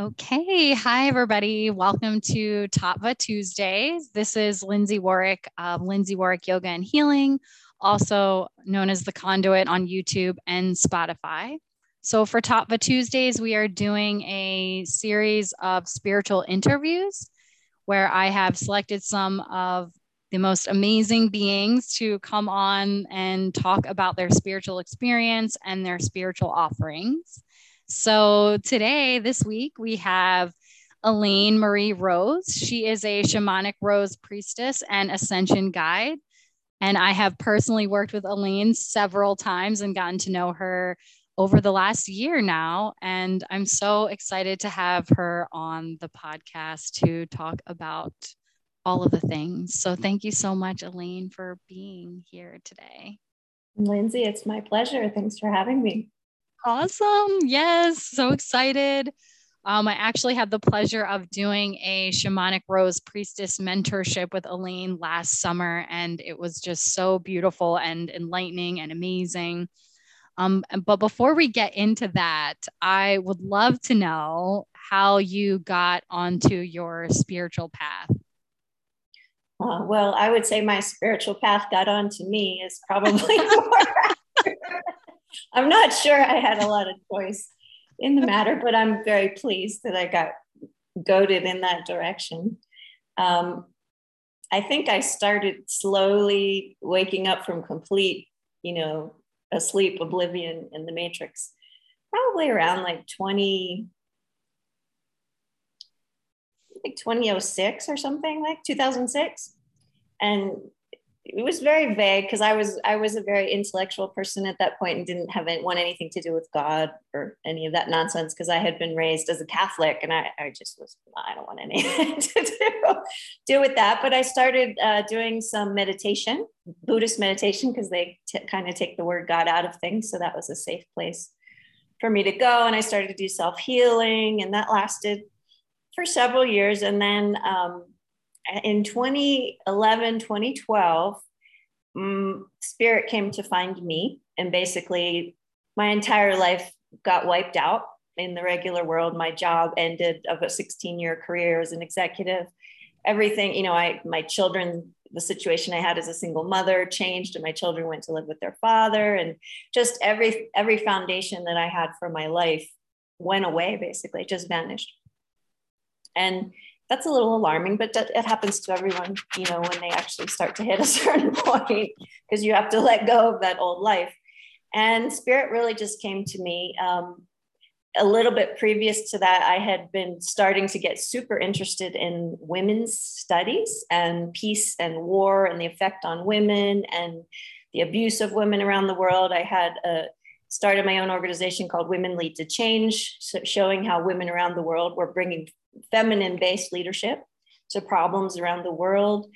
Okay. Hi, everybody. Welcome to Tattva Tuesdays. This is Lindsay Warwick of Lindsay Warwick Yoga and Healing, also known as The Conduit on YouTube and Spotify. So, for Tattva Tuesdays, we are doing a series of spiritual interviews where I have selected some of the most amazing beings to come on and talk about their spiritual experience and their spiritual offerings. So today, this week, we have Elaine Marie Rose. She is a shamanic rose priestess and ascension guide. And I have personally worked with Elaine several times and gotten to know her over the last year now. And I'm so excited to have her on the podcast to talk about all of the things. So thank you so much, Elaine, for being here today. Lindsay, it's my pleasure. Thanks for having me. Awesome. Yes. So excited. Um, I actually had the pleasure of doing a shamanic rose priestess mentorship with Elaine last summer, and it was just so beautiful and enlightening and amazing. Um, but before we get into that, I would love to know how you got onto your spiritual path. Uh, well, I would say my spiritual path got onto me is probably more I'm not sure I had a lot of choice in the matter, but I'm very pleased that I got goaded in that direction. Um, I think I started slowly waking up from complete, you know, asleep oblivion in the matrix, probably around like 20, like 2006 or something like 2006. And it was very vague because I was I was a very intellectual person at that point and didn't have any, want anything to do with God or any of that nonsense because I had been raised as a Catholic and I, I just was I don't want anything to do, do with that. But I started uh, doing some meditation, Buddhist meditation, because they t- kind of take the word God out of things, so that was a safe place for me to go. And I started to do self healing, and that lasted for several years. And then um, in 2011, 2012, um, Spirit came to find me, and basically, my entire life got wiped out in the regular world. My job ended of a 16 year career as an executive. Everything, you know, I my children, the situation I had as a single mother changed, and my children went to live with their father, and just every every foundation that I had for my life went away. Basically, just vanished. And that's a little alarming, but it happens to everyone, you know, when they actually start to hit a certain point, because you have to let go of that old life. And spirit really just came to me. Um, a little bit previous to that, I had been starting to get super interested in women's studies and peace and war and the effect on women and the abuse of women around the world. I had a, started my own organization called Women Lead to Change, showing how women around the world were bringing feminine based leadership to problems around the world.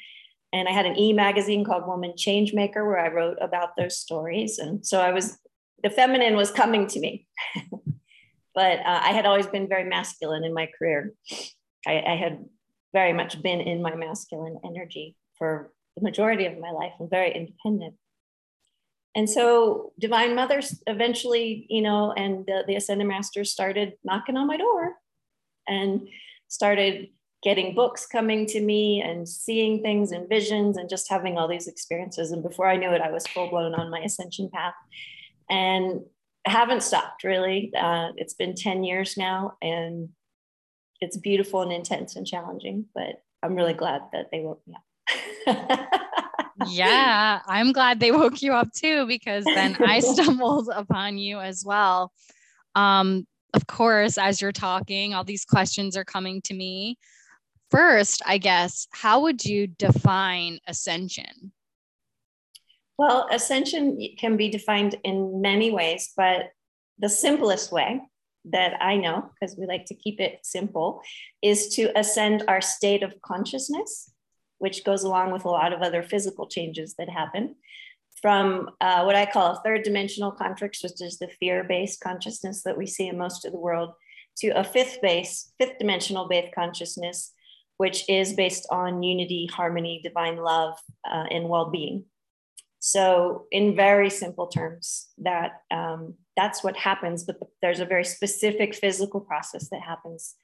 And I had an e magazine called Woman Changemaker where I wrote about those stories. And so I was, the feminine was coming to me. but uh, I had always been very masculine in my career. I, I, had very much been in my masculine energy for the majority of my life and very independent. And so Divine Mothers eventually, you know, and the, the Ascended Masters started knocking on my door and started getting books coming to me and seeing things and visions and just having all these experiences. And before I knew it, I was full blown on my ascension path and haven't stopped really. Uh, it's been 10 years now and it's beautiful and intense and challenging, but I'm really glad that they woke me up. yeah, I'm glad they woke you up too, because then I stumbled upon you as well. Um, of course, as you're talking, all these questions are coming to me. First, I guess, how would you define ascension? Well, ascension can be defined in many ways, but the simplest way that I know, because we like to keep it simple, is to ascend our state of consciousness, which goes along with a lot of other physical changes that happen from uh, what I call a third dimensional context, which is the fear based consciousness that we see in most of the world, to a fifth base, fifth dimensional based consciousness, which is based on unity, harmony, divine love, uh, and well being. So, in very simple terms, that um, that's what happens, but there's a very specific physical process that happens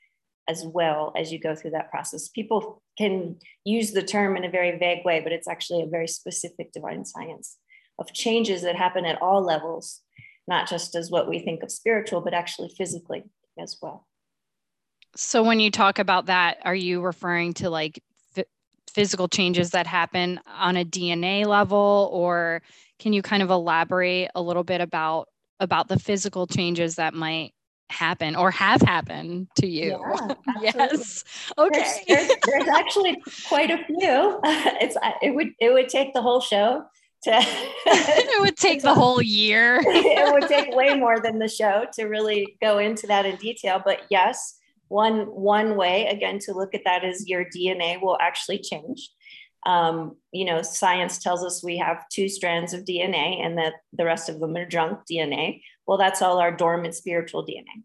as well as you go through that process. People can use the term in a very vague way, but it's actually a very specific divine science of changes that happen at all levels, not just as what we think of spiritual, but actually physically as well. So when you talk about that, are you referring to like f- physical changes that happen on a DNA level? Or can you kind of elaborate a little bit about about the physical changes that might happen or have happened to you? Yeah, yes. Okay. There's, there's, there's, actually quite a few. It's it would it would take the whole show to it would take the whole year. It would take way more than the show to really go into that in detail but yes one one way again to look at that is your dna will actually change. Um, you know science tells us we have two strands of dna and that the rest of them are junk dna well that's all our dormant spiritual dna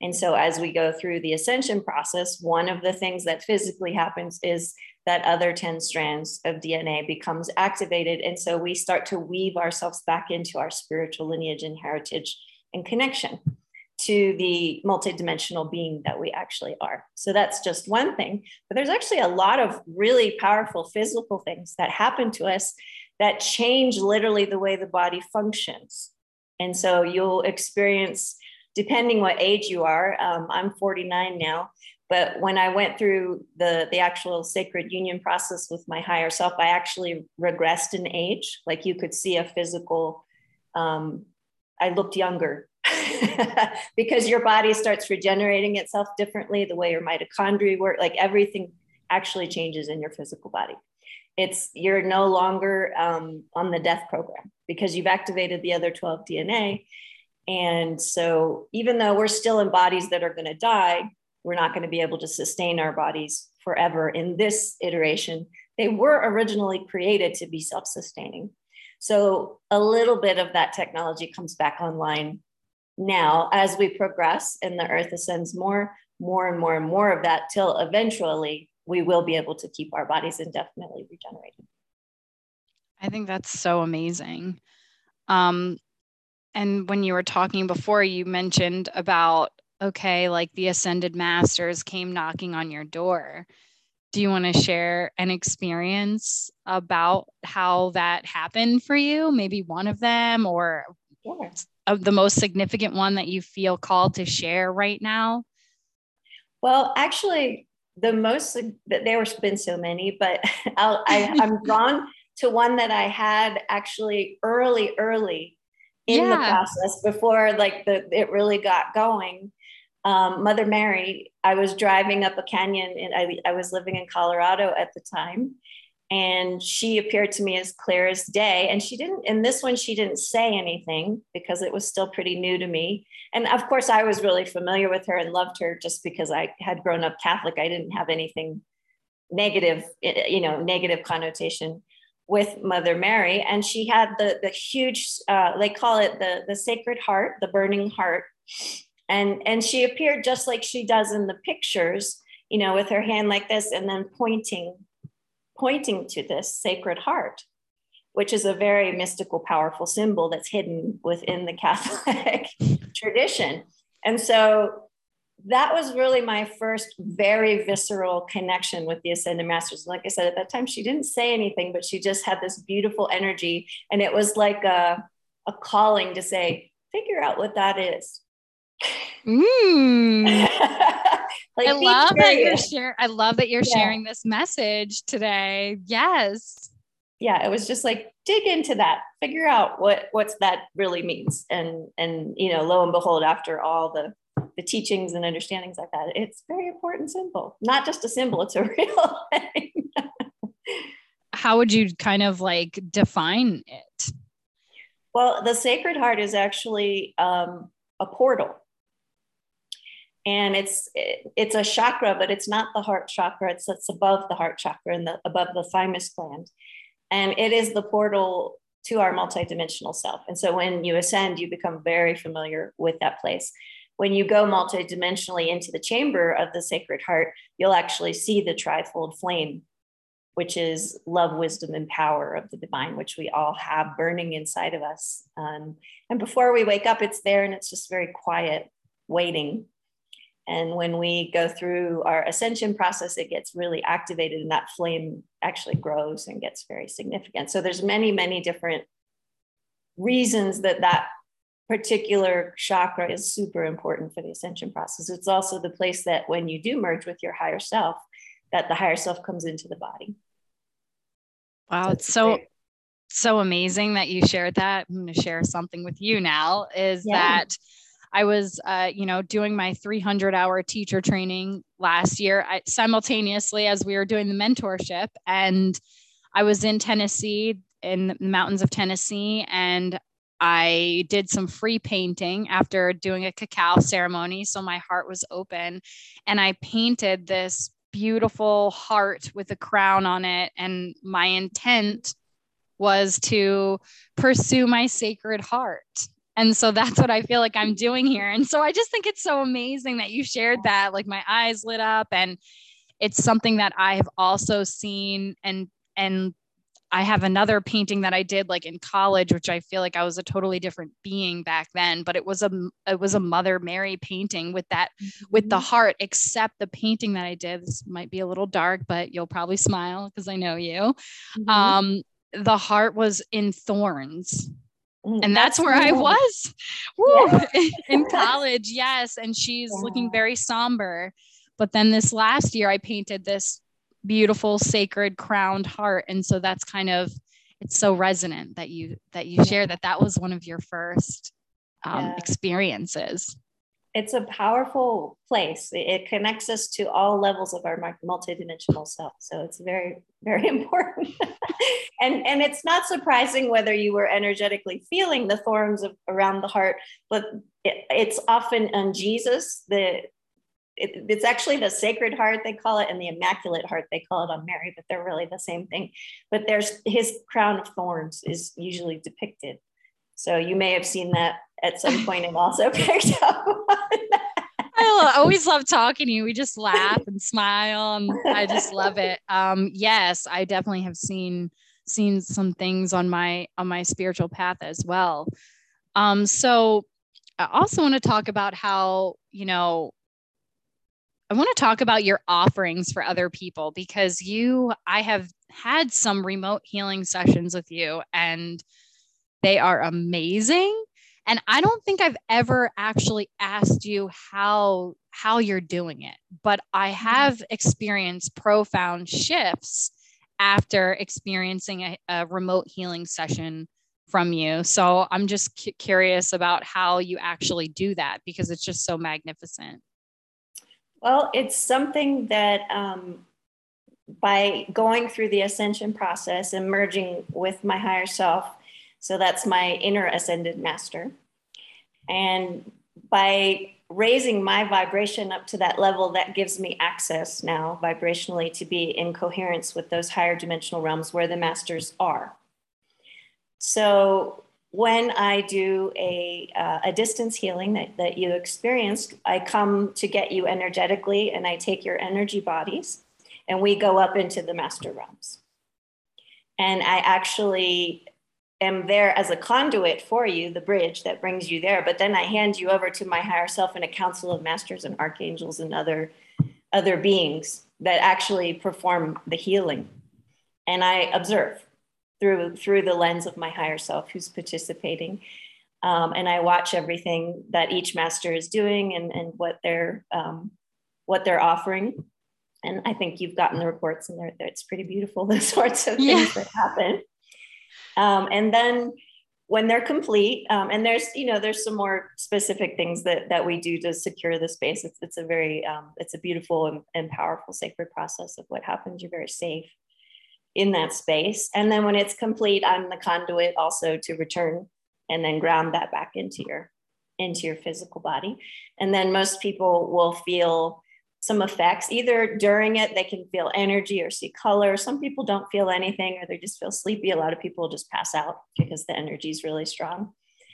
and so as we go through the ascension process one of the things that physically happens is that other 10 strands of dna becomes activated and so we start to weave ourselves back into our spiritual lineage and heritage and connection to the multidimensional being that we actually are. So that's just one thing. But there's actually a lot of really powerful physical things that happen to us that change literally the way the body functions. And so you'll experience, depending what age you are, um, I'm 49 now. But when I went through the, the actual sacred union process with my higher self, I actually regressed in age. Like you could see a physical, um, I looked younger because your body starts regenerating itself differently, the way your mitochondria work, like everything actually changes in your physical body. It's you're no longer um, on the death program because you've activated the other 12 DNA. And so, even though we're still in bodies that are going to die, we're not going to be able to sustain our bodies forever in this iteration. They were originally created to be self sustaining. So, a little bit of that technology comes back online now as we progress and the earth ascends more more and more and more of that till eventually we will be able to keep our bodies indefinitely regenerated i think that's so amazing um, and when you were talking before you mentioned about okay like the ascended masters came knocking on your door do you want to share an experience about how that happened for you maybe one of them or of the most significant one that you feel called to share right now? Well, actually, the most there have been so many, but I'll, I, I'm drawn to one that I had actually early, early in yeah. the process before like the it really got going. Um, Mother Mary, I was driving up a canyon and I, I was living in Colorado at the time and she appeared to me as clear as day and she didn't in this one she didn't say anything because it was still pretty new to me. And of course i was really familiar with her and loved her just because i had grown up catholic. I didn't have anything negative you know negative connotation with mother mary. And she had the the huge uh, they call it the the sacred heart the burning heart and and she appeared just like she does in the pictures you know with her hand like this and then pointing pointing to this sacred heart, which is a very mystical, powerful symbol that's hidden within the Catholic tradition. And so that was really my first very visceral connection with the Ascended Masters. Like I said, at that time, she didn't say anything, but she just had this beautiful energy. And it was like a, a calling to say, figure out what that is. Mm. like, I love curious. that you're sharing. I love that you're yeah. sharing this message today. Yes. Yeah, it was just like dig into that, figure out what what's that really means, and and you know, lo and behold, after all the the teachings and understandings like that, it's very important symbol. Not just a symbol; it's a real thing. How would you kind of like define it? Well, the Sacred Heart is actually um, a portal and it's it's a chakra but it's not the heart chakra. It's it's above the heart chakra and the above the thymus gland. And it is the portal to our multidimensional self. And so when you ascend you become very familiar with that place. When you go multidimensionally into the chamber of the sacred heart you'll actually see the trifold flame which is love wisdom and power of the divine which we all have burning inside of us. Um, and before we wake up it's there and it's just very quiet waiting And when we go through our ascension process, it gets really activated and that flame actually grows and gets very significant. So there's many, many different reasons that that particular chakra is super important for the ascension process. It's also the place that when you do merge with your higher self, that the higher self comes into the body. Wow, it's so so amazing that you shared that. I'm going to share something with you now. Is yeah. that I was, uh, you know, doing my 300 hour teacher training last year I, simultaneously as we were doing the mentorship. And I was in Tennessee, in the mountains of Tennessee, and I did some free painting after doing a cacao ceremony. So my heart was open. And I painted this beautiful heart with a crown on it. And my intent was to pursue my sacred heart. And so that's what I feel like I'm doing here. And so I just think it's so amazing that you shared that. Like my eyes lit up and it's something that I have also seen and and I have another painting that I did like in college, which I feel like I was a totally different being back then. But it was a it was a Mother Mary painting with that with the mm-hmm. heart. Except the painting that I did, this might be a little dark, but you'll probably smile because I know you. Mm-hmm. Um, the heart was in thorns. Mm, and that's, where. I was Woo, in college. Yes. And she's yeah. looking very somber. But then this last year, I painted this beautiful, sacred, crowned heart. And so that's kind of, it's so resonant that you that you share that that was one of your first um, yeah. experiences it's a powerful place. It connects us to all levels of our multidimensional self. So it's very, very important. and, and it's not surprising whether you were energetically feeling the thorns of, around the heart, but it, it's often on Jesus, the it, it's actually the sacred heart they call it and the immaculate heart they call it on mary but they're really the same thing but there's his crown of thorns is usually depicted so you may have seen that at some point and also picked up I always love talking to you. We just laugh and smile, and I just love it. Um, yes, I definitely have seen seen some things on my on my spiritual path as well. Um, so I also want to talk about how you know I want to talk about your offerings for other people because you I have had some remote healing sessions with you and they are amazing. And I don't think I've ever actually asked you how how you're doing it, but I have experienced profound shifts after experiencing a, a remote healing session from you. So I'm just cu- curious about how you actually do that because it's just so magnificent. Well, it's something that um, by going through the ascension process and merging with my higher self, so that's my inner ascended master. And by raising my vibration up to that level, that gives me access now vibrationally to be in coherence with those higher dimensional realms where the masters are. So when I do a, uh, a distance healing that, that you experienced, I come to get you energetically and I take your energy bodies and we go up into the master realms. And I actually am there as a conduit for you, the bridge that brings you there. But then I hand you over to my higher self and a council of masters and archangels and other other beings that actually perform the healing. And I observe through through the lens of my higher self who's participating. Um, and I watch everything that each master is doing and, and what they're um, what they're offering. And I think you've gotten the reports, and they're, it's pretty beautiful. The sorts of things yeah. that happen. Um, and then when they're complete, um, and there's you know there's some more specific things that that we do to secure the space. It's, it's a very um, it's a beautiful and, and powerful sacred process of what happens. You're very safe in that space, and then when it's complete, I'm the conduit also to return and then ground that back into your into your physical body. And then most people will feel some effects. Either during it, they can feel energy or see color. Some people don't feel anything or they just feel sleepy. A lot of people just pass out because the energy is really strong.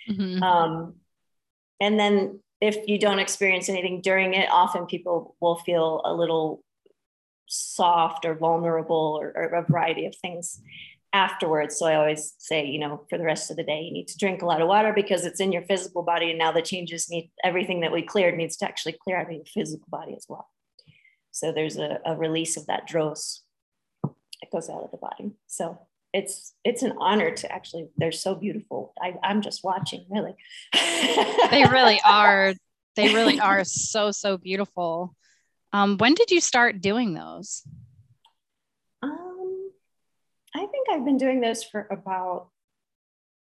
Mm-hmm. Um, and then if you don't experience anything during it, often people will feel a little soft or vulnerable or, or a variety of things afterwards. So I always say, you know, for the rest of the day, you need to drink a lot of water because it's in your physical body. And now the changes need everything that we cleared needs to actually clear out of your physical body as well. So there's a, a release of that dross It goes out of the body. So it's it's an honor to actually they're so beautiful. I, I'm just watching really. they really are. They really are so, so beautiful. Um, when did you start doing those? Um, I think I've been doing those for about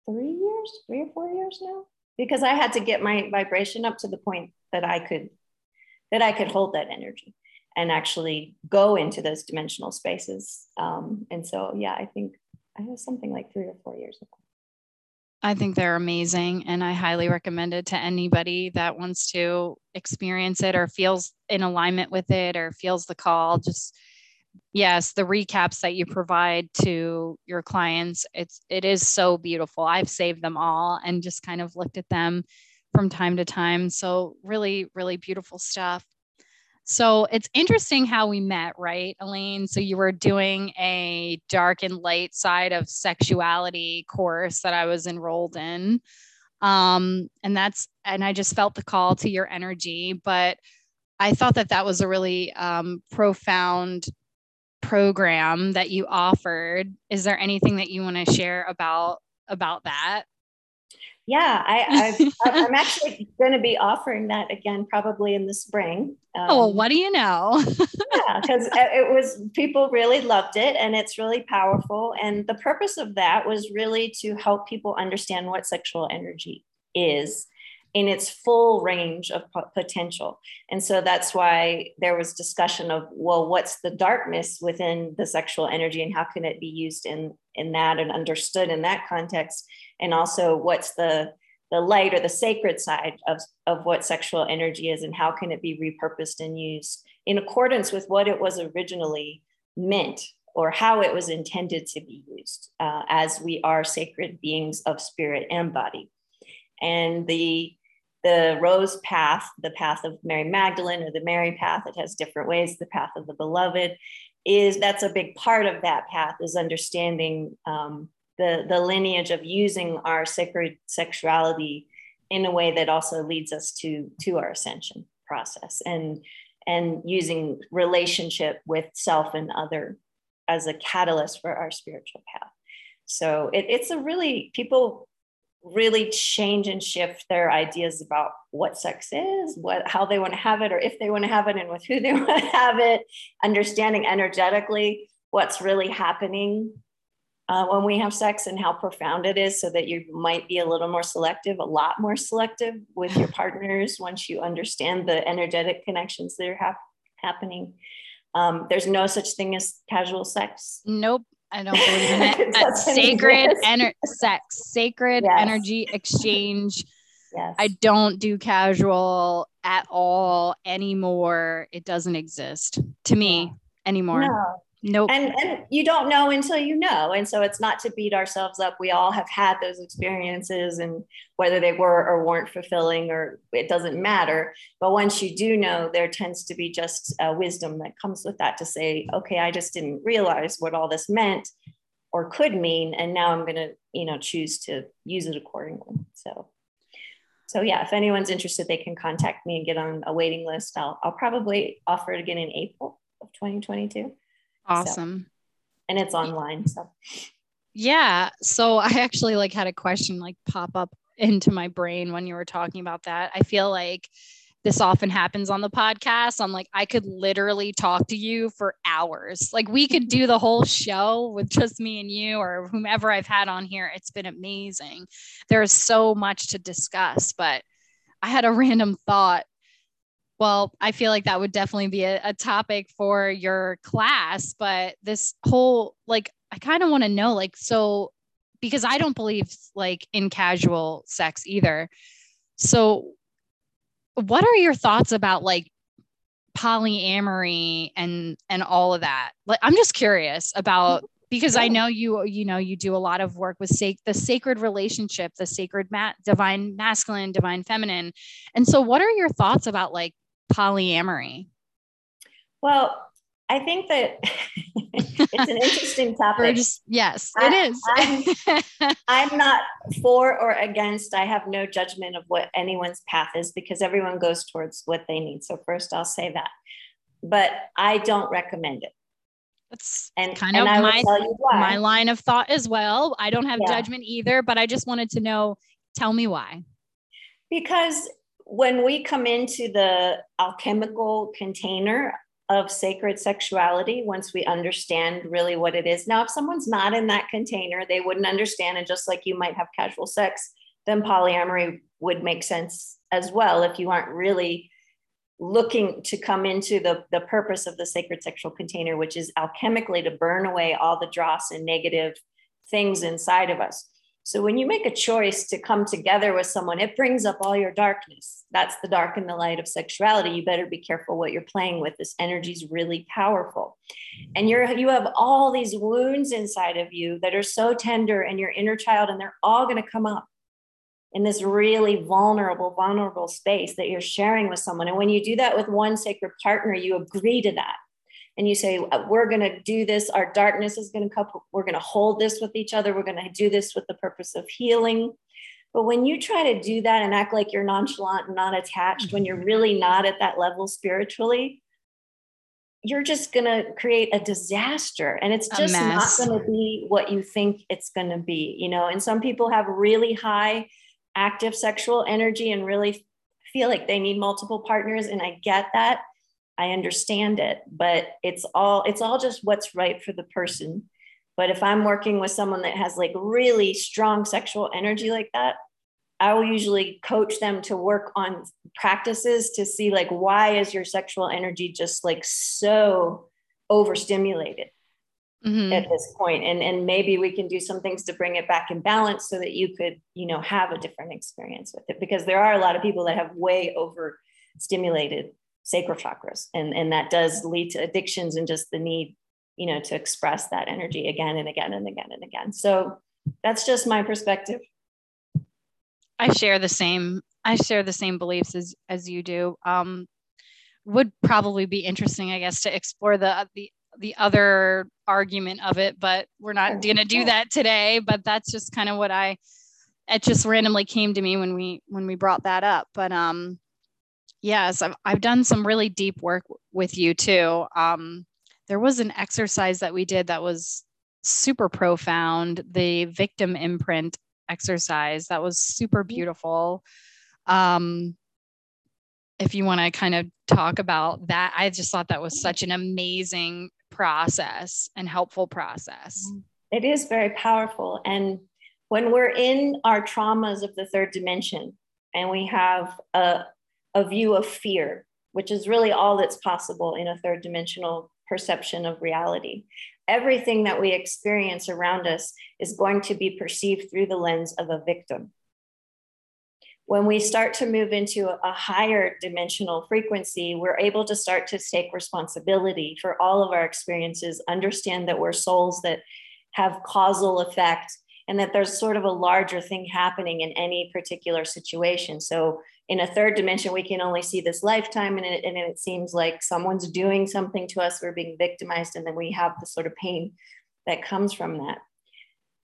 three years, three or four years now, because I had to get my vibration up to the point that I could that I could hold that energy and actually go into those dimensional spaces. Um, and so, yeah, I think I was something like three or four years ago. I think they're amazing and I highly recommend it to anybody that wants to experience it or feels in alignment with it or feels the call. Just yes, the recaps that you provide to your clients, it's it is so beautiful. I've saved them all and just kind of looked at them from time to time. So really, really beautiful stuff. So it's interesting how we met, right, Elaine? So you were doing a dark and light side of sexuality course that I was enrolled in. Um, and that's, and I just felt the call to your energy. But I thought that that was a really um, profound program that you offered. Is there anything that you want to share about about that? Yeah, I, I am actually going to be offering that again probably in the spring. Um, oh, well, what do you know? yeah, because it was people really loved it and it's really powerful. And the purpose of that was really to help people understand what sexual energy is in its full range of potential. And so that's why there was discussion of, well, what's the darkness within the sexual energy and how can it be used in, in that and understood in that context? And also what's the, the light or the sacred side of, of what sexual energy is and how can it be repurposed and used in accordance with what it was originally meant or how it was intended to be used uh, as we are sacred beings of spirit and body. And the the rose path, the path of Mary Magdalene or the Mary path, it has different ways, the path of the beloved is that's a big part of that path is understanding um, the, the lineage of using our sacred sexuality in a way that also leads us to, to our ascension process and, and using relationship with self and other as a catalyst for our spiritual path. So it, it's a really, people really change and shift their ideas about what sex is, what how they want to have it, or if they want to have it, and with who they want to have it. Understanding energetically what's really happening uh, when we have sex and how profound it is, so that you might be a little more selective, a lot more selective with your partners once you understand the energetic connections that are hap- happening. Um, there's no such thing as casual sex. Nope. I don't believe in it. sacred ener- sex, sacred yes. energy exchange. Yes. I don't do casual at all anymore. It doesn't exist to me yeah. anymore. No, Nope. And, and you don't know until you know. And so it's not to beat ourselves up. We all have had those experiences and whether they were or weren't fulfilling or it doesn't matter. But once you do know, there tends to be just a wisdom that comes with that to say, okay, I just didn't realize what all this meant or could mean. And now I'm going to, you know, choose to use it accordingly. So so yeah, if anyone's interested, they can contact me and get on a waiting list. I'll, I'll probably offer it again in April of 2022. Awesome. So, and it's online. So yeah. So I actually like had a question like pop up into my brain when you were talking about that. I feel like this often happens on the podcast. I'm like, I could literally talk to you for hours. Like, we could do the whole show with just me and you or whomever I've had on here. It's been amazing. There's so much to discuss, but I had a random thought well, I feel like that would definitely be a, a topic for your class. But this whole, like, I kind of want to know, like, so because I don't believe like in casual sex either. So, what are your thoughts about like polyamory and and all of that? Like, I'm just curious about because I know you you know you do a lot of work with sac- the sacred relationship, the sacred ma- divine masculine, divine feminine. And so what are your thoughts about like polyamory? Well, I think that it's an interesting topic. Just, yes, it I, is. I'm, I'm, not for or against. I have no judgment of what anyone's path is because everyone goes towards what they need. So first, I'll say that, but I don't recommend it. That's and, kind of my my line of thought as well. I don't have yeah. judgment either, but I just wanted to know. Tell me why. Because when we come into the alchemical container of sacred sexuality once we understand really what it is. Now, if someone's not in that container, they wouldn't understand. And just like you might have casual sex, then polyamory would make sense as well if you aren't really looking to come into the, the purpose of the sacred sexual container, which is alchemically to burn away all the dross and negative things inside of us. So when you make a choice to come together with someone, it brings up all your darkness. That's the dark and the light of sexuality. You better be careful what you're playing with. This energy is really powerful. And you're you have all these wounds inside of you that are so tender and your inner child, and they're all going to come up in this really vulnerable, vulnerable space that you're sharing with someone. And when you do that with one sacred partner, you agree to that and you say uh, we're going to do this our darkness is going to come we're going to hold this with each other we're going to do this with the purpose of healing but when you try to do that and act like you're nonchalant and not attached when you're mm-hmm. really not at that level spiritually you're just going to create a disaster and it's just not going to be what you think it's going to be you know? And some people have really high active sexual energy and really feel like they need multiple partners and i get that. I understand it, but it's all it's all just what's right for the person. But if I'm working with someone that has like really strong sexual energy like that, I will usually coach them to work on practices to see like why is your sexual energy just like so overstimulated mm-hmm. at this point and and maybe we can do some things to bring it back in balance so that you could you know have a different experience with it because there are a lot of people that have way overstimulated sacral chakras and and that does lead to addictions and just the need you know to express that energy again and again and again and again. So that's just my perspective. I share the same i share the same beliefs as as you do. Um would probably be interesting i guess to explore the the the other argument of it but we're not going to do that today but that's just kind of what i it just randomly came to me when we when we brought that up. But um Yes, I've, I've done some really deep work with you too. Um, there was an exercise that we did that was super profound the victim imprint exercise that was super mm-hmm. beautiful. Um, if you want to kind of talk about that, I just thought that was such an amazing process and helpful process. Mm-hmm. It is very powerful. And when we're in our traumas of the third dimension and we have a, a view of fear, which is really all that's possible in a third dimensional perception of reality. Everything that we experience around us is going to be perceived through the lens of a victim. When we start to move into a higher dimensional frequency, we're able to start to take responsibility for all of our experiences, understand that we're souls that have causal effect and that there's sort of a larger thing happening in any particular situation. So in a third dimension, we can only see this lifetime, and it, and it seems like someone's doing something to us, we're being victimized, and then we have the sort of pain that comes from that.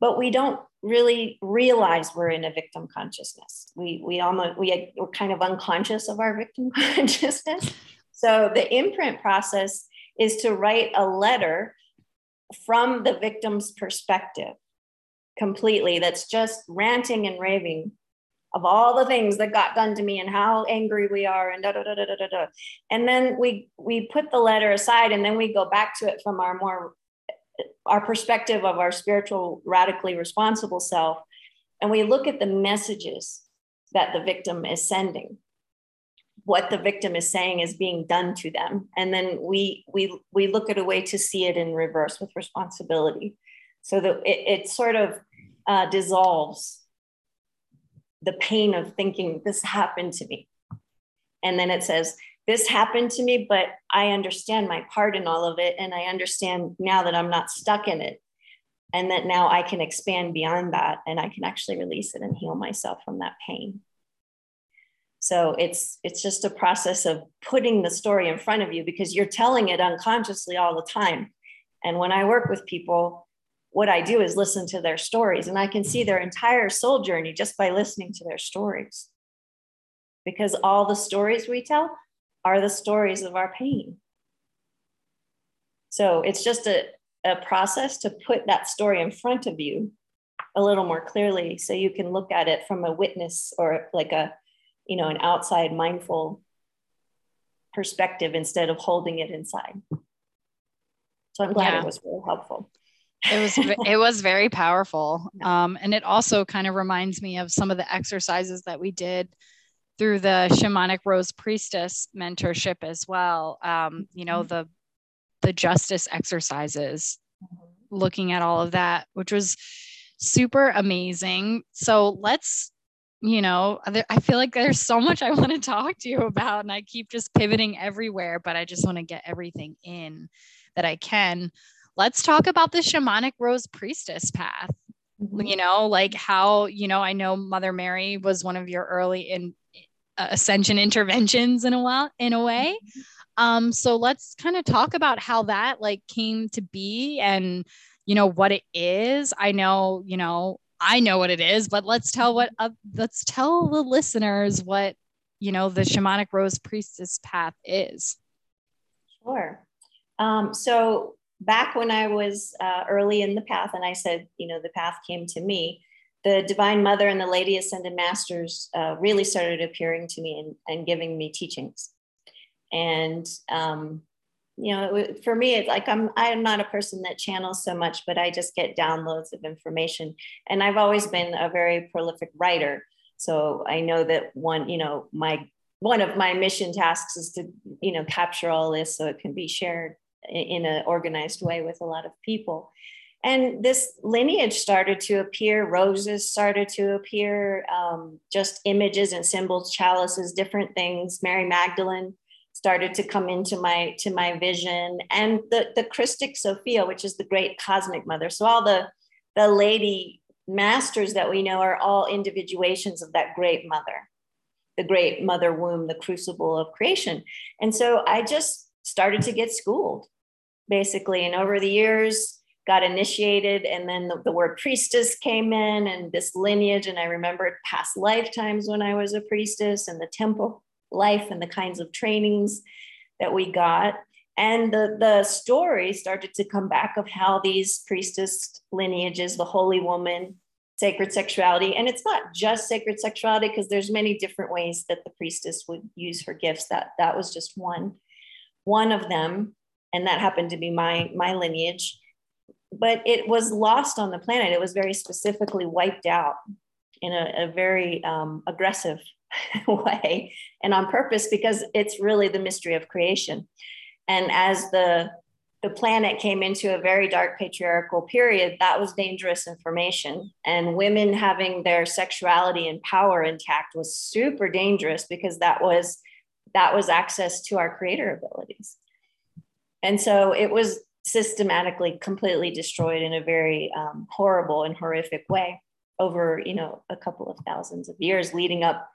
But we don't really realize we're in a victim consciousness. We we almost we, we're kind of unconscious of our victim consciousness. So the imprint process is to write a letter from the victim's perspective completely that's just ranting and raving of all the things that got done to me and how angry we are and da da da da da da. And then we we put the letter aside and then we go back to it from our more our perspective of our spiritual radically responsible self. And we look at the messages that the victim is sending. What the victim is saying is being done to them. And then we we we look at a way to see it in reverse with responsibility. So that it, it sort of uh, dissolves the pain of thinking this happened to me. And then it says, this happened to me, but I understand my part in all of it. And I understand now that I'm not stuck in it. And that now I can expand beyond that and I can actually release it and heal myself from that pain. So it's it's just a process of putting the story in front of you because you're telling it unconsciously all the time. And when I work with people, what I do is listen to their stories and I can see mm-hmm. their entire soul journey just by listening to their stories. Because all the stories we tell are the stories of our pain. So it's just a, a process to put that story in front of you a little more clearly so you can look at it from a witness or like a you know an outside mindful perspective instead of holding it inside so i'm glad yeah. it was really helpful it was it was very powerful. Um, and it also kind of reminds me of some of the exercises that we did through the shamanic rose priestess mentorship as well. Um, you know mm-hmm. the the justice exercises mm-hmm. looking at all of that which was super amazing. So let's you know i feel like there's so much i want to talk to you about and i keep just pivoting everywhere but i just want to get everything in that i can let's talk about the shamanic rose priestess path. Mm-hmm. you know like how you know i know mother mary was one of your early in uh, ascension interventions in a while in a way. Mm-hmm. um so let's kind of talk about how that like came to be and you know what it is. I know you know i know what it is but let's tell what uh, let's tell the listeners what you know the shamanic rose priestess path is. Sure. Um, so back when I was uh, early in the path, and I said, you know, the path came to me, the Divine Mother and the Lady Ascended Masters uh, really started appearing to me and, and giving me teachings. And, um, you know, for me, it's like I'm I'm not a person that channels so much, but I just get downloads of information. And I've always been a very prolific writer, so I know that one, you know, my one of my mission tasks is to, you know, capture all this so it can be shared in an organized way with a lot of people. And this lineage started to appear, roses started to appear, um, just images and symbols, chalices, different things. Mary Magdalene started to come into my to my vision, and the the Christic Sophia, which is the great cosmic mother. So all the the lady masters that we know are all individuations of that great mother, the great mother womb, the crucible of creation. And so I just started to get schooled basically. And over the years, got initiated, and then the, the word priestess came in, and this lineage. And I remembered past lifetimes when I was a priestess, and the temple life, and the kinds of trainings that we got. And the, the story started to come back of how these priestess lineages, the holy woman, sacred sexuality and it's not just sacred sexuality because there's many different ways that the priestess would use her gifts that that was just one one of them and that happened to be my my lineage. But it was lost on the planet. It was very specifically wiped out in a, a very um, aggressive way and on purpose because it's really the mystery of creation. And as the the planet came into a very dark patriarchal period that was dangerous information. And women having their sexuality and power intact was super dangerous because that was that was access to our creator abilities and so it was systematically completely destroyed in a very um, horrible and horrific way over, you know, a couple of thousands of years leading up,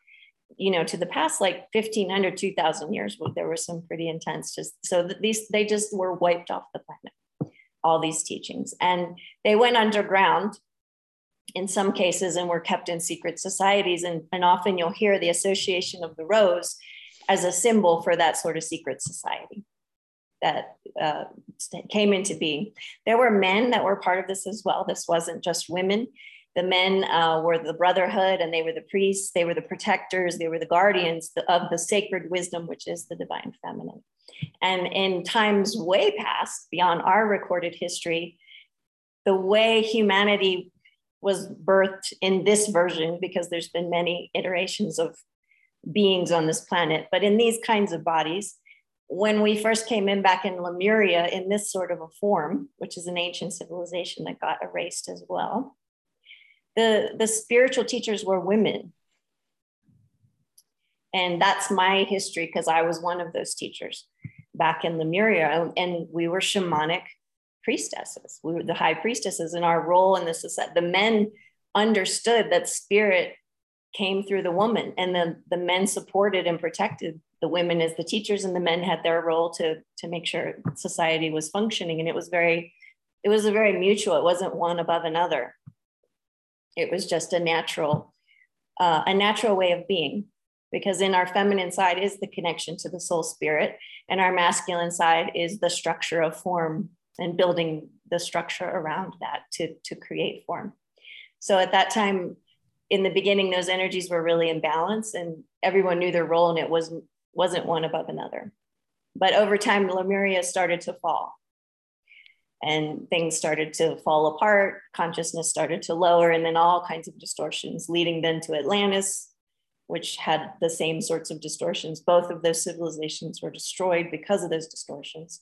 you know, to the past like 1500, 2000 years, there were some pretty intense, just so these, they just were wiped off the planet, all these teachings. And they went underground in some cases and were kept in secret societies. And, and often you'll hear the association of the rose as a symbol for that sort of secret society that uh, came into being. There were men that were part of this as well. This wasn't just women. The men uh, were the brotherhood and they were the priests, they were the protectors, they were the guardians of the sacred wisdom, which is the divine feminine. And in times way past, beyond our recorded history, the way humanity was birthed in this version, because there's been many iterations of beings on this planet, but in these kinds of bodies, when we first came in back in Lemuria in this sort of a form, which is an ancient civilization that got erased as well, the, the spiritual teachers were women. And that's my history because I was one of those teachers back in Lemuria. And we were shamanic priestesses. We were the high priestesses, and our role in this is that the men understood that spirit came through the woman and then the men supported and protected the women as the teachers and the men had their role to to make sure society was functioning. And it was very it was a very mutual it wasn't one above another. It was just a natural uh, a natural way of being. Because in our feminine side is the connection to the soul spirit and our masculine side is the structure of form and building the structure around that to to create form. So at that time in the beginning, those energies were really in balance and everyone knew their role and it wasn't, wasn't one above another. But over time, Lemuria started to fall and things started to fall apart. Consciousness started to lower and then all kinds of distortions leading then to Atlantis, which had the same sorts of distortions. Both of those civilizations were destroyed because of those distortions.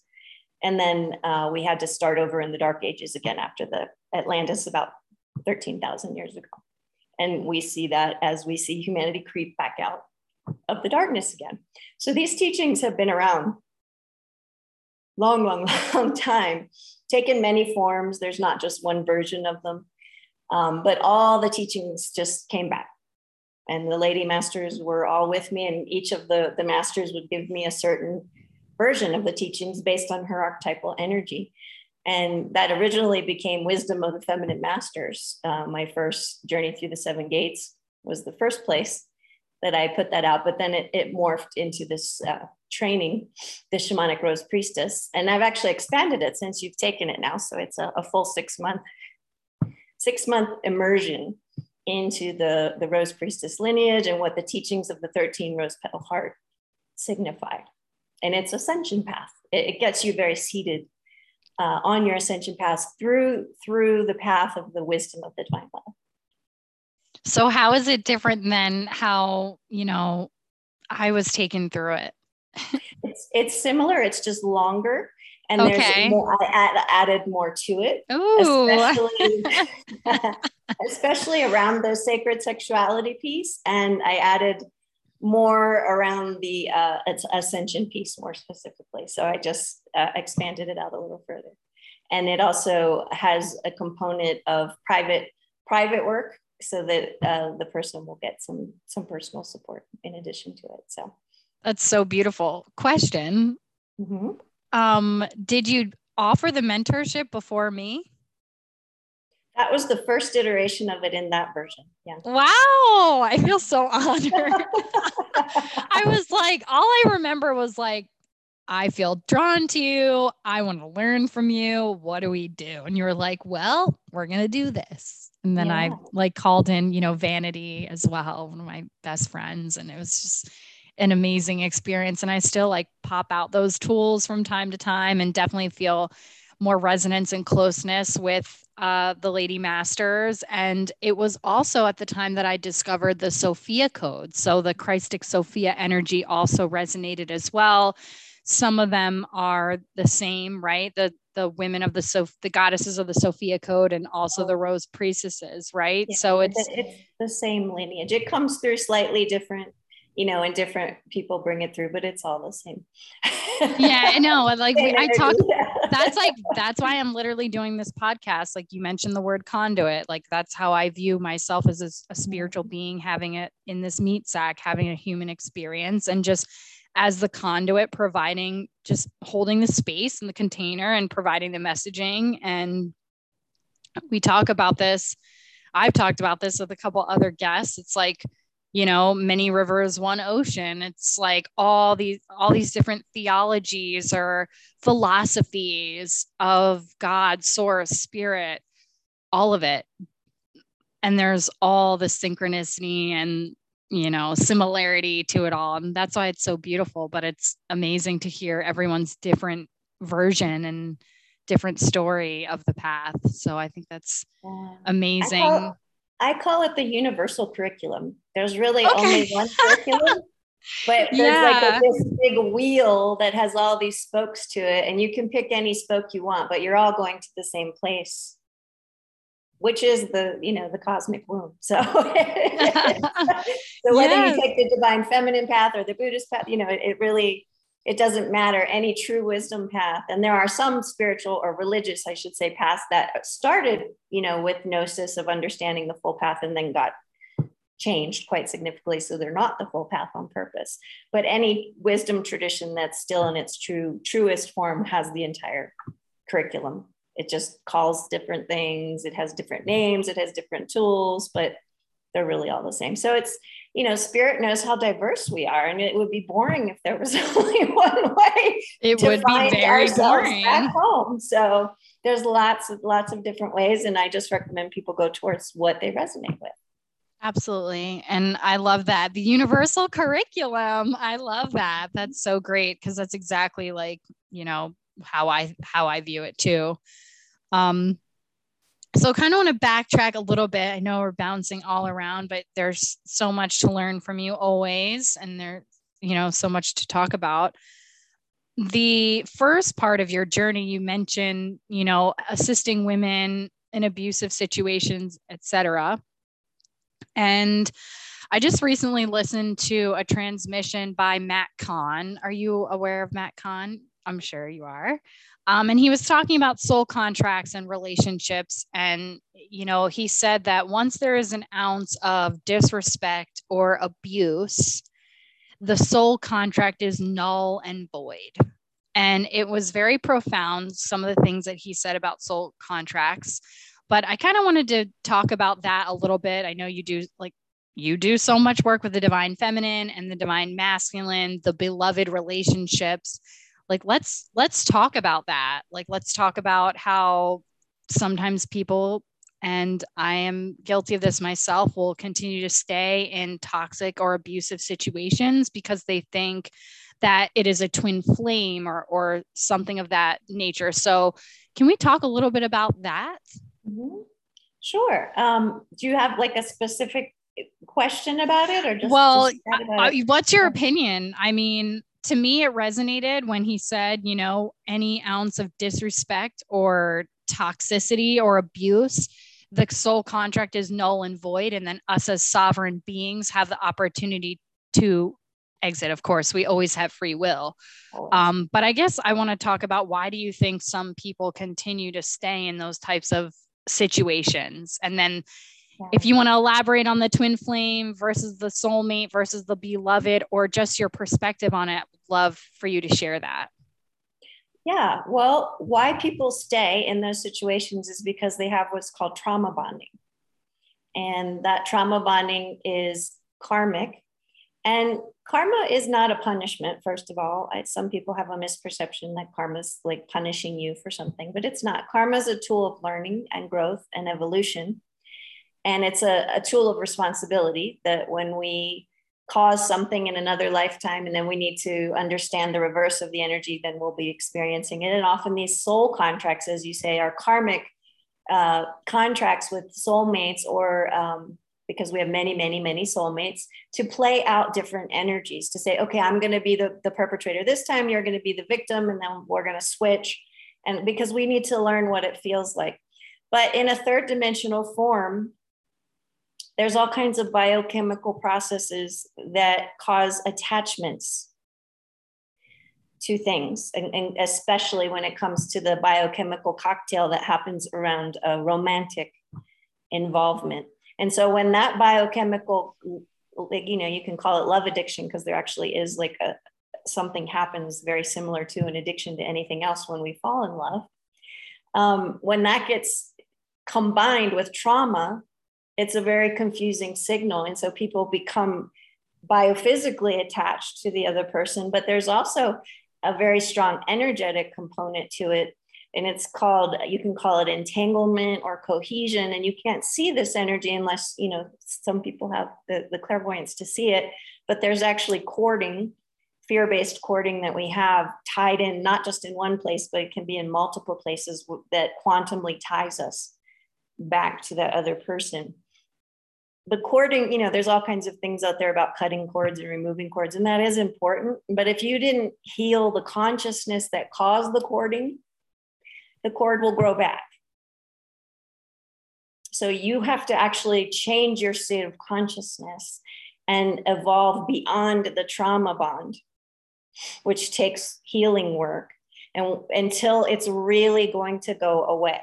And then uh, we had to start over in the Dark Ages again after the Atlantis about 13,000 years ago. And we see that as we see humanity creep back out of the darkness again. So these teachings have been around long, long, long time, taken many forms. There's not just one version of them, um, but all the teachings just came back. And the lady masters were all with me, and each of the, the masters would give me a certain version of the teachings based on her archetypal energy and that originally became wisdom of the feminine masters uh, my first journey through the seven gates was the first place that i put that out but then it, it morphed into this uh, training the shamanic rose priestess. And i've actually expanded it since you've taken it now. So it's a, a full six month six month immersion into the the rose priestess lineage and what the teachings of the 13 rose petal heart signify. And it's ascension path. It, it gets you very seated uh, on your ascension path through through the path of the wisdom of the divine love. So how is it different than how you know I was taken through it? it's it's similar. It's just longer, and okay. there's more, I add, added more to it, Ooh. especially especially around the sacred sexuality piece, and I added more around the uh, ascension piece more specifically. So I just uh, expanded it out a little further. And it also has a component of private private work so that uh, the person will get some some personal support in addition to it. So that's so beautiful. Question. Mm-hmm. Um, did you offer the mentorship before me? That was the first iteration of it in that version. Yeah. Wow. I feel so honored. I was like, all I remember was like, I feel drawn to you. I want to learn from you. What do we do? And you were like, well, we're going to do this. And then yeah. I like called in, you know, Vanity as well, one of my best friends. And it was just an amazing experience. And I still like pop out those tools from time to time and definitely feel more resonance and closeness with uh, the Lady Masters. And it was also at the time that I discovered the Sophia code. So the Christic Sophia energy also resonated as well. Some of them are the same, right? The the women of the so the goddesses of the Sophia code and also the rose priestesses, right? Yeah, so it's it's the same lineage. It comes through slightly different you know, and different people bring it through, but it's all the same. yeah, I know. Like we, I talk, that's like, that's why I'm literally doing this podcast. Like you mentioned the word conduit. Like that's how I view myself as a, a spiritual being, having it in this meat sack, having a human experience and just as the conduit providing just holding the space and the container and providing the messaging. And we talk about this i've talked about this with a couple other guests. It's like you know many rivers one ocean. It's like all these all these different theologies or philosophies of god source spirit all of it. And there's all the synchronicity and you know similarity to it all and that's why it's so beautiful but it's amazing to hear everyone's different version and different story of the path so i think that's amazing I call it the universal curriculum. There's really okay. only one curriculum, but there's yeah. like a, this big wheel that has all these spokes to it, and you can pick any spoke you want, but you're all going to the same place, which is the you know the cosmic womb. So, so whether yes. you take the divine feminine path or the Buddhist path, you know, it, it really it doesn't matter any true wisdom path and there are some spiritual or religious i should say paths that started you know with gnosis of understanding the full path and then got changed quite significantly so they're not the full path on purpose but any wisdom tradition that's still in its true truest form has the entire curriculum it just calls different things it has different mm-hmm. names it has different tools but they're really all the same so it's you know spirit knows how diverse we are and it would be boring if there was only one way it would be very boring at home so there's lots of lots of different ways and i just recommend people go towards what they resonate with Absolutely. And I love that. The universal curriculum. I love that. That's so great because that's exactly like, you know, how I how I view it too. Um so kind of want to backtrack a little bit. I know we're bouncing all around, but there's so much to learn from you always and there you know so much to talk about. The first part of your journey you mentioned, you know, assisting women in abusive situations, etc and I just recently listened to a transmission by Matt Kahn. Are you aware of Matt Kahn? I'm sure you are. Um, and he was talking about soul contracts and relationships. And, you know, he said that once there is an ounce of disrespect or abuse, the soul contract is null and void. And it was very profound, some of the things that he said about soul contracts. But I kind of wanted to talk about that a little bit. I know you do like you do so much work with the divine feminine and the divine masculine, the beloved relationships. Like let's let's talk about that. Like let's talk about how sometimes people and I am guilty of this myself will continue to stay in toxic or abusive situations because they think that it is a twin flame or or something of that nature. So, can we talk a little bit about that? Mm-hmm. Sure. Um, do you have like a specific question about it or just well what's your opinion i mean to me it resonated when he said you know any ounce of disrespect or toxicity or abuse the soul contract is null and void. And then us as sovereign beings have the opportunity to exit. Of course we always have free will. Um, but i guess i want to talk about why do you think some people continue to stay in those types of situations. And then if you want to elaborate on the twin flame versus the soulmate versus the beloved or just your perspective on it, love for you to share that. Yeah, well, why people stay in those situations is because they have what's called trauma bonding. And that trauma bonding is karmic. And karma is not a punishment, first of all. I, some people have a misperception that karma is like punishing you for something, but it's not. Karma is a tool of learning and growth and evolution. And it's a, a tool of responsibility that when we cause something in another lifetime and then we need to understand the reverse of the energy, then we'll be experiencing it. And often these soul contracts, as you say, are karmic uh, contracts with soulmates or um, because we have many, many, many soulmates to play out different energies to say, okay, I'm going to be the, the perpetrator this time, you're going to be the victim, and then we're going to switch. And because we need to learn what it feels like. But in a third dimensional form, there's all kinds of biochemical processes that cause attachments to things, and, and, especially when it comes to the biochemical cocktail that happens around a romantic involvement. And so when that biochemical, like, you know, you can call it love addiction because there actually is like a something happens very similar to an addiction to anything else when we fall in love. Um, when that gets combined with trauma, it's a very confusing signal. And so people become biophysically attached to the other person, but there's also a very strong energetic component to it. And it's called you can call it entanglement or cohesion. And you can't see this energy unless you know some people have the, the clairvoyance to see it. But there's actually cording fear-based cording that we have tied in not just in one place but it can be in multiple places that quantumly ties us back to that other person the cording you know there's all kinds of things out there about cutting cords and removing cords and that is important but if you didn't heal the consciousness that caused the cording the cord will grow back. So you have to actually change your state of consciousness and evolve beyond the trauma bond, which takes healing work and until it's really going to go away.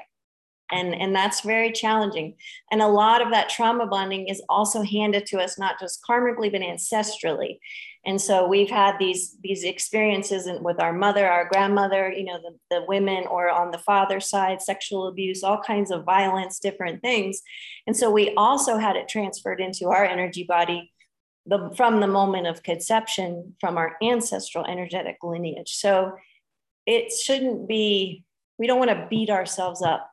And and that's very challenging. And a lot of that trauma bonding is also handed to us not just karmically but ancestrally. And so we've had these these experiences with our mother our grandmother you know the, the women or on the father side sexual abuse all kinds of violence different things. And so we also had it transferred into our energy body the, from the moment of conception from our ancestral energetic lineage. So it shouldn't be we don't want to beat ourselves up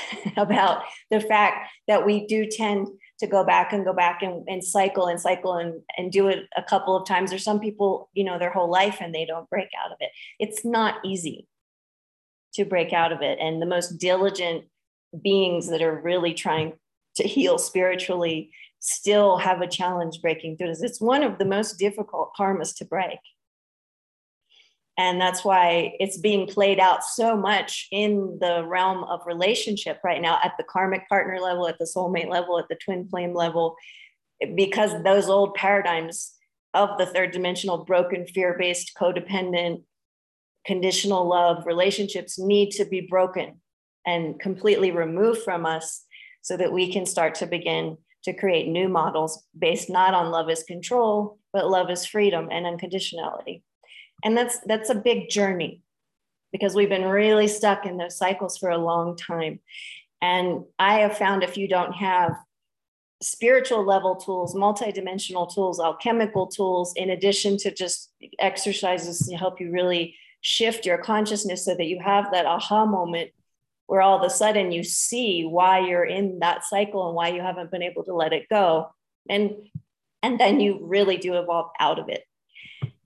about the fact that we do tend to go back and go back and, and cycle and cycle and, and do it a couple of times. Or some people, you know, their whole life and they don't break out of it. It's not easy to break out of it. And the most diligent beings that are really trying to heal spiritually still have a challenge breaking through this. It's one of the most difficult karmas to break and that's why it's being played out so much in the realm of relationship right now at the karmic partner level at the soulmate level at the twin flame level because those old paradigms of the third dimensional broken fear-based codependent conditional love relationships need to be broken and completely removed from us so that we can start to begin to create new models based not on love is control but love is freedom and unconditionality and that's that's a big journey because we've been really stuck in those cycles for a long time. And i have found if you don't have spiritual level tools multidimensional tools alchemical tools in addition to just exercises to help you really shift your consciousness so that you have that aha moment where all of a sudden you see why you're in that cycle and why you haven't been able to let it go and and then you really do evolve out of it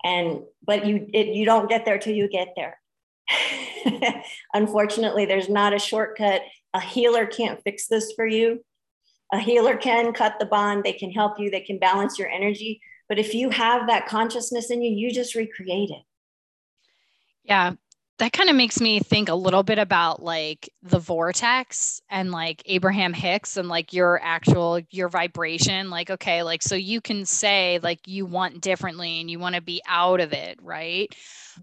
and but you it, you don't get there till you get there. Unfortunately there's not a shortcut. A healer can't fix this for you. A healer can cut the bond. They can help you. They can balance your energy. But if you have that consciousness in you you just recreate it. Yeah that kind of makes me think a little bit about like the vortex and like Abraham Hicks and like your actual your vibration like okay like so you can say like you want differently and you want to be out of it right?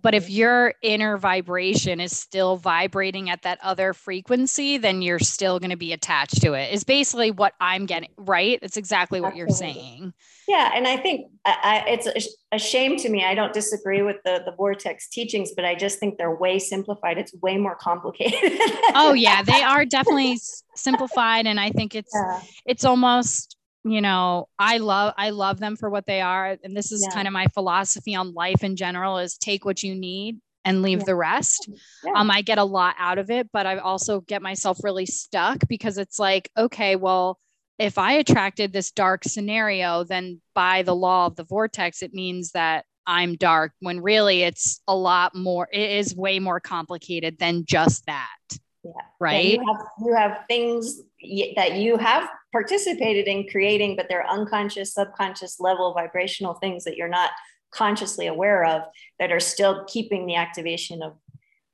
But if your inner vibration is still vibrating at that other frequency then you're still going to be attached to it is basically what I'm getting right? It's exactly what Absolutely. you're saying yeah, and I think I, it's a, a, shame to me. I don't disagree with the the vortex teachings, but I just think they're way simplified. It's way more complicated. oh yeah, they are definitely simplified, and I think it's yeah. it's almost you know I love I love them for what they are, and this is yeah. kind of my philosophy on life in general: is take what you need and leave yeah. the rest. Um, I get a lot out of it, but I also get myself really stuck because it's like, okay, well if I attracted this dark scenario, then by the law of the vortex, it means that I'm dark when really it's a lot more, it is way more complicated than just that. Yeah. Right. You have, you have things that you have participated in creating, but they're unconscious, subconscious level vibrational things that you're not consciously aware of that are still keeping the activation of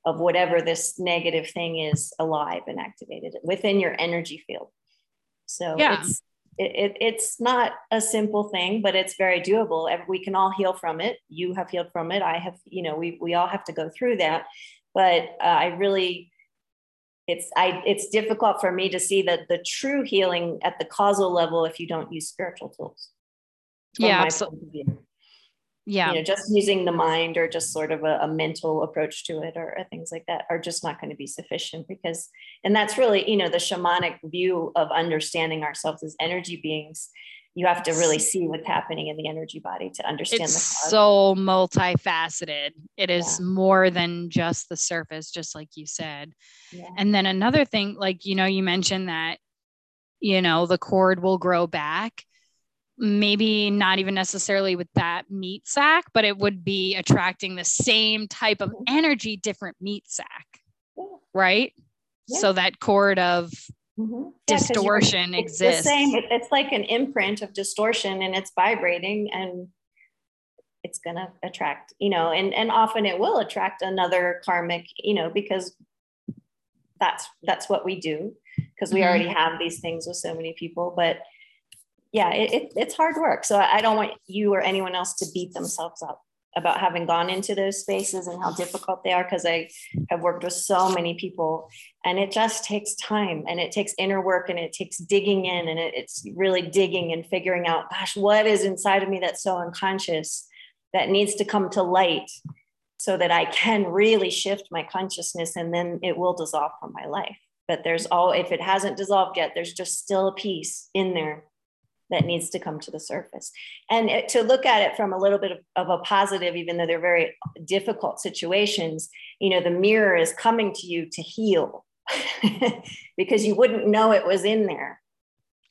of whatever this negative thing is alive and activated within your energy field. So yeah. it's it, it, it's not a simple thing, but it's very doable. We can all heal from it. You have healed from it. I have, you know, we we all have to go through that. But uh, I really, it's I it's difficult for me to see that the true healing at the causal level if you don't use spiritual tools. Yeah, absolutely yeah. you know just using the mind or just sort of a, a mental approach to it or, or, things like that are just not going to be sufficient because and that's really you know the shamanic view of understanding ourselves as energy beings. You have to really see what's happening in the energy body to understand it's so multifaceted. It is yeah. more than just the surface just like you said. Yeah. and then another thing like you know you mentioned that you know the cord will grow back maybe not even necessarily with that meat sack, but it would be attracting the same type of energy, different meat sack, yeah. right? Yeah. So that cord of mm-hmm. yeah, distortion exists. same. It's like an imprint of distortion and it's vibrating and it's to attract, you know, and, and often it will attract another karmic, you know, because that's, that's what we do because we mm-hmm. already have these things with so many people, but yeah, it, it, it's hard work. So I don't want you or anyone else to beat themselves up. about having gone into those spaces and how difficult they are because I have worked with so many people and it just takes time and it takes inner work and it takes digging in and it, it's really digging and figuring out, gosh, what is inside of me that's so unconscious that needs to come to light so that I can really shift my consciousness and then it will dissolve from my life. But there's all, if it hasn't dissolved yet, there's just still a piece in there that needs to come to the surface. And it, to look at it from a little bit of, of, a positive, even though they're very difficult situations, you know, the mirror is coming to you to heal because you wouldn't know it was in there.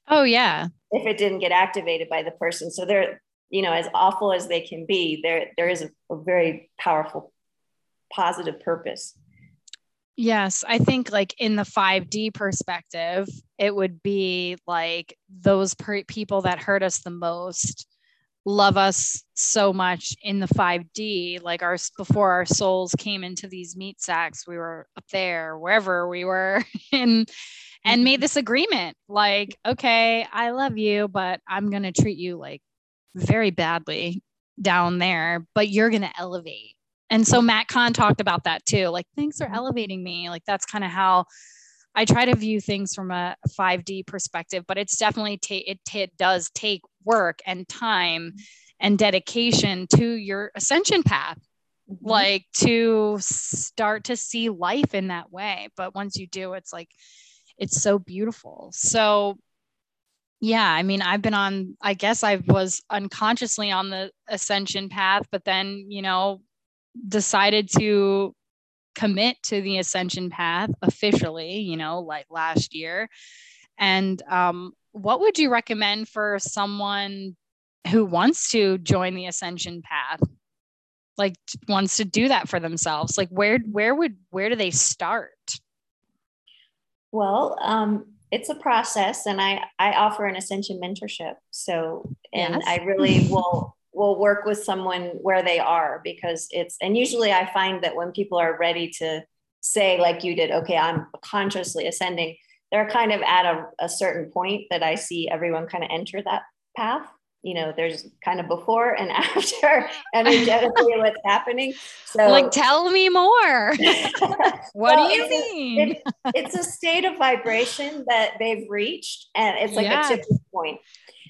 Oh, yeah. If it didn't get activated by the person. So they're, you know, as awful as they can be, there, there is a, a very powerful positive purpose. Yes, I think like in the 5D perspective, it would be like those per- people that hurt us the most love us so much in the 5D like our before our souls came into these meat sacks we were up there wherever we were and and made mm-hmm. this agreement like okay I love you but I'm going to treat you like very badly down there but you're going to elevate and so Matt Kahn talked about that too. Like, things for mm-hmm. elevating me. Like, that's kind of how I try to view things from a 5D perspective, but it's definitely, ta- it, t- it does take work and time and dedication to your ascension path. Mm-hmm. Like to start to see life in that way. But once you do, it's like, it's so beautiful. So, yeah, I mean, I've been on, I guess I was unconsciously on the ascension path, but then, you know, decided to commit to the ascension path officially, you know, like last year. And um, what would you recommend for someone who wants to join the ascension path? Like wants to do that for themselves. Like where where would where do they start? Well, um, it's a process, and I I offer an ascension mentorship. So, and yes. I really will will work with someone where they are because it's and usually i find that when people are ready to say like you did okay i'm consciously ascending they're kind of at a, a certain point that i see everyone kind of enter that path. You know there's kind of before and after energetically what's happening. So like tell me more. What well, do you it's mean a, it, it's a state of vibration that they've reached and it's like yeah. a tipping point.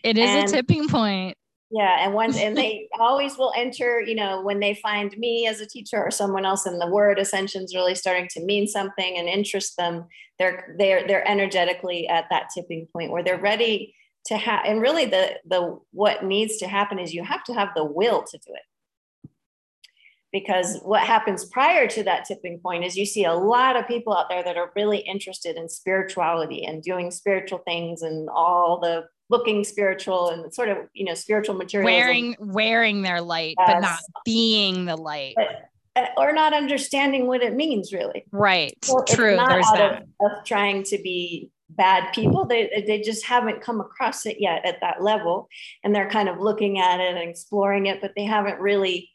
It is and, a tipping point yeah and once and they always will enter you know when they find me as a teacher or someone else and the word ascension is really starting to mean something and interest them they're they're they're energetically at that tipping point where they're ready to have and really the the what needs to happen is you have to have the will to do it. Because what happens prior to that tipping point is you see a lot of people out there that are really interested in spirituality and doing spiritual things and all the looking spiritual and sort of you know spiritual material wearing wearing their light yes. but not being the light. But, uh, or not understanding what it means really. Right. So true there's that of, of trying to be bad people. They, they just haven't come across it yet at that level and they're kind of looking at it and exploring it but they haven't really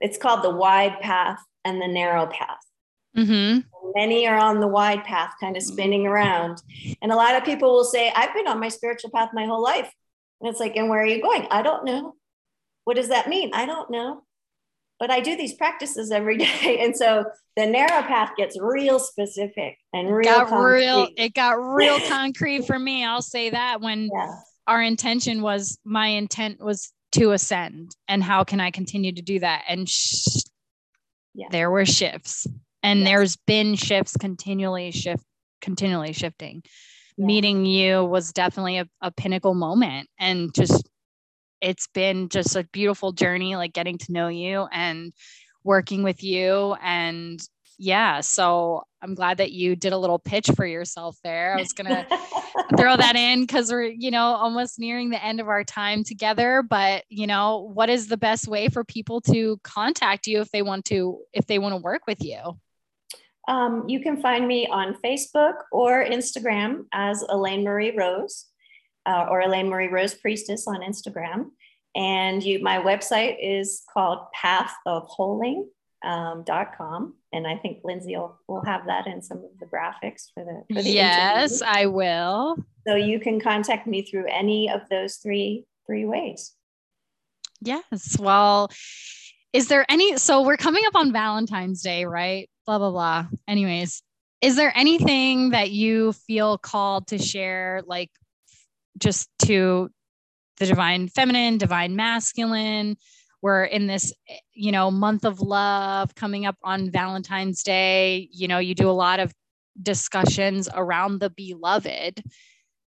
it's called the wide path and the narrow path Mm-hmm. Many are on the wide path, kind of spinning around. And a lot of people will say, I've been on my spiritual path my whole life. And it's like, and where are you going? I don't know. What does that mean? I don't know. But I do these practices every day. And so the narrow path gets real specific and real got concrete. real it got real concrete for me. I'll say that when yeah. our intention was my intent was to ascend and how can I continue to do that? And sh- yeah. there were shifts and yes. there's been shifts continually shift continually shifting. Yeah. meeting you was definitely a, a pinnacle moment and just it's been just a beautiful journey like getting to know you and working with you. And yeah so i'm glad that you did a little pitch for yourself there. I was gonna throw that in because we're you know almost nearing the end of our time together. But you know what is the best way for people to contact you if they want to if they want to work with you um, you can find me on Facebook or Instagram as Elaine Marie Rose uh, or Elaine Marie Rose Priestess on Instagram. And you, my website is called pathofwholing.com. Um, and I think Lindsay will, will have that in some of the graphics for the, for the yes, interview. I will. So you can contact me through any of those three three ways. Yes. Well, is there any so we're coming up on valentine's day right blah blah blah. Anyways is there anything that you feel called to share like just to the divine feminine divine masculine? We're in this you know month of love coming up on valentine's day. You know you do a lot of discussions around the beloved.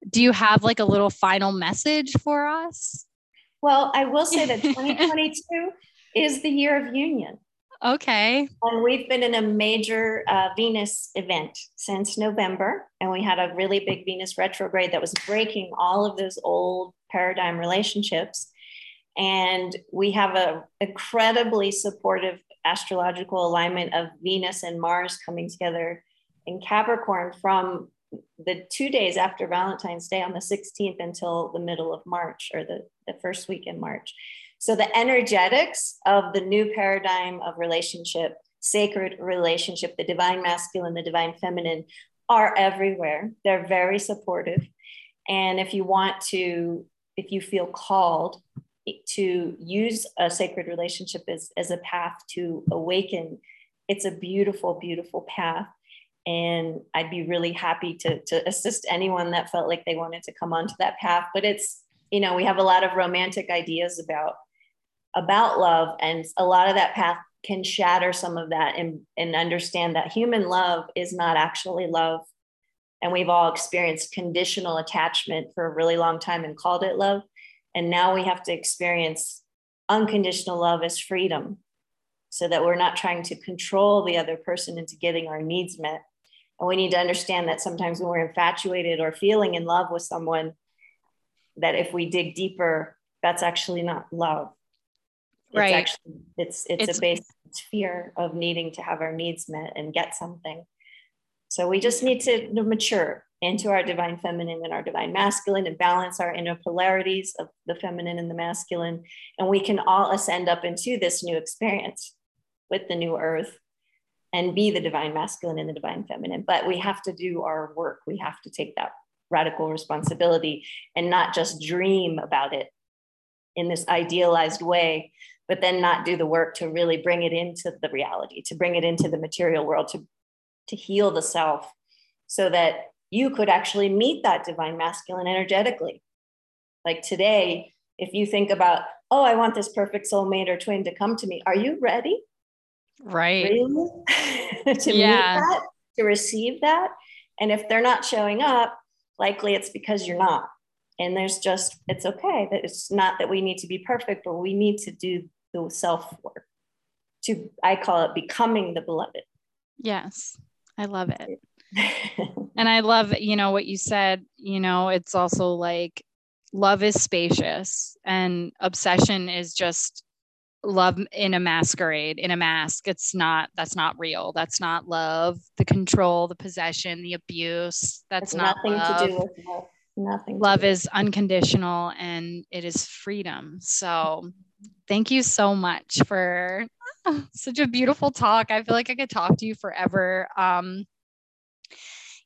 Do you have like a little final message for us? Well i will say that 2022 is the year of union Okay. And we've been in a major uh, Venus event since November, and we had a really big Venus retrograde that was breaking all of those old paradigm relationships. And we have an incredibly supportive astrological alignment of Venus and Mars coming together in Capricorn from the two days after Valentine's Day on the 16th until the middle of March or the, the first week in March. So the energetics of the new paradigm of relationship, sacred relationship, the divine masculine, the divine feminine are everywhere. They're very supportive. And if you want to, if you feel called to use a sacred relationship as, as a path to awaken, it's a beautiful, beautiful path. And I'd be really happy to, to assist anyone that felt like they wanted to come onto that path. But it's, you know, we have a lot of romantic ideas about about love and a lot of that path can shatter some of that and, and understand that human love is not actually love. And we've all experienced conditional attachment for a really long time and called it love. And now we have to experience unconditional love as freedom so that we're not trying to control the other person into getting our needs met. And we need to understand that sometimes when we're infatuated or feeling in love with someone that if we dig deeper that's actually not love right. It's actually it's it's, it's a base fear of needing to have our needs met and get something. So we just need to mature into our divine feminine and our divine masculine and balance our inner polarities of the feminine and the masculine. And we can all ascend up into this new experience with the new earth and be the divine masculine and the divine feminine. But we have to do our work. We have to take that radical responsibility and not just dream about it in this idealized way but then not do the work to really bring it into the reality, to bring it into the material world, to, to heal the self so that you could actually meet that divine masculine energetically. Like today, if you think about, oh, I want this perfect soulmate or twin to come to me, are you ready? Right. Really? to yeah. meet that, to receive that. And if they're not showing up, likely it's because you're not. And there's just, it's okay that it's not that we need to be perfect, but we need to do the self work to i call it becoming the beloved. Yes i love it. And i love you know what you said you know it's also like love is spacious and obsession is just love in a masquerade in a mask. It's not that's not real. That's not love. The control the possession the abuse that's not nothing love. to do with love. Nothing love is unconditional and it is freedom. So thank you so much for such a beautiful talk. I feel like I could talk to you forever. Um,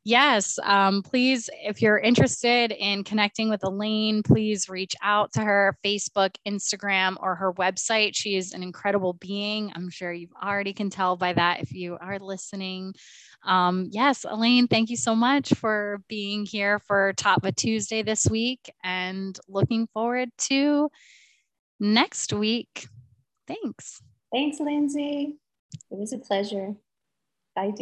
yes, um, please, if you're interested in connecting with Elaine, please reach out to her Facebook, Instagram, or her website. She is an incredible being. I'm sure you already can tell by that if you are listening. Um, yes, Elaine, thank you so much for being here for Tattva Tuesday this week and looking forward to next week. Thanks. Thanks, Lindsay. It was a pleasure. Bye.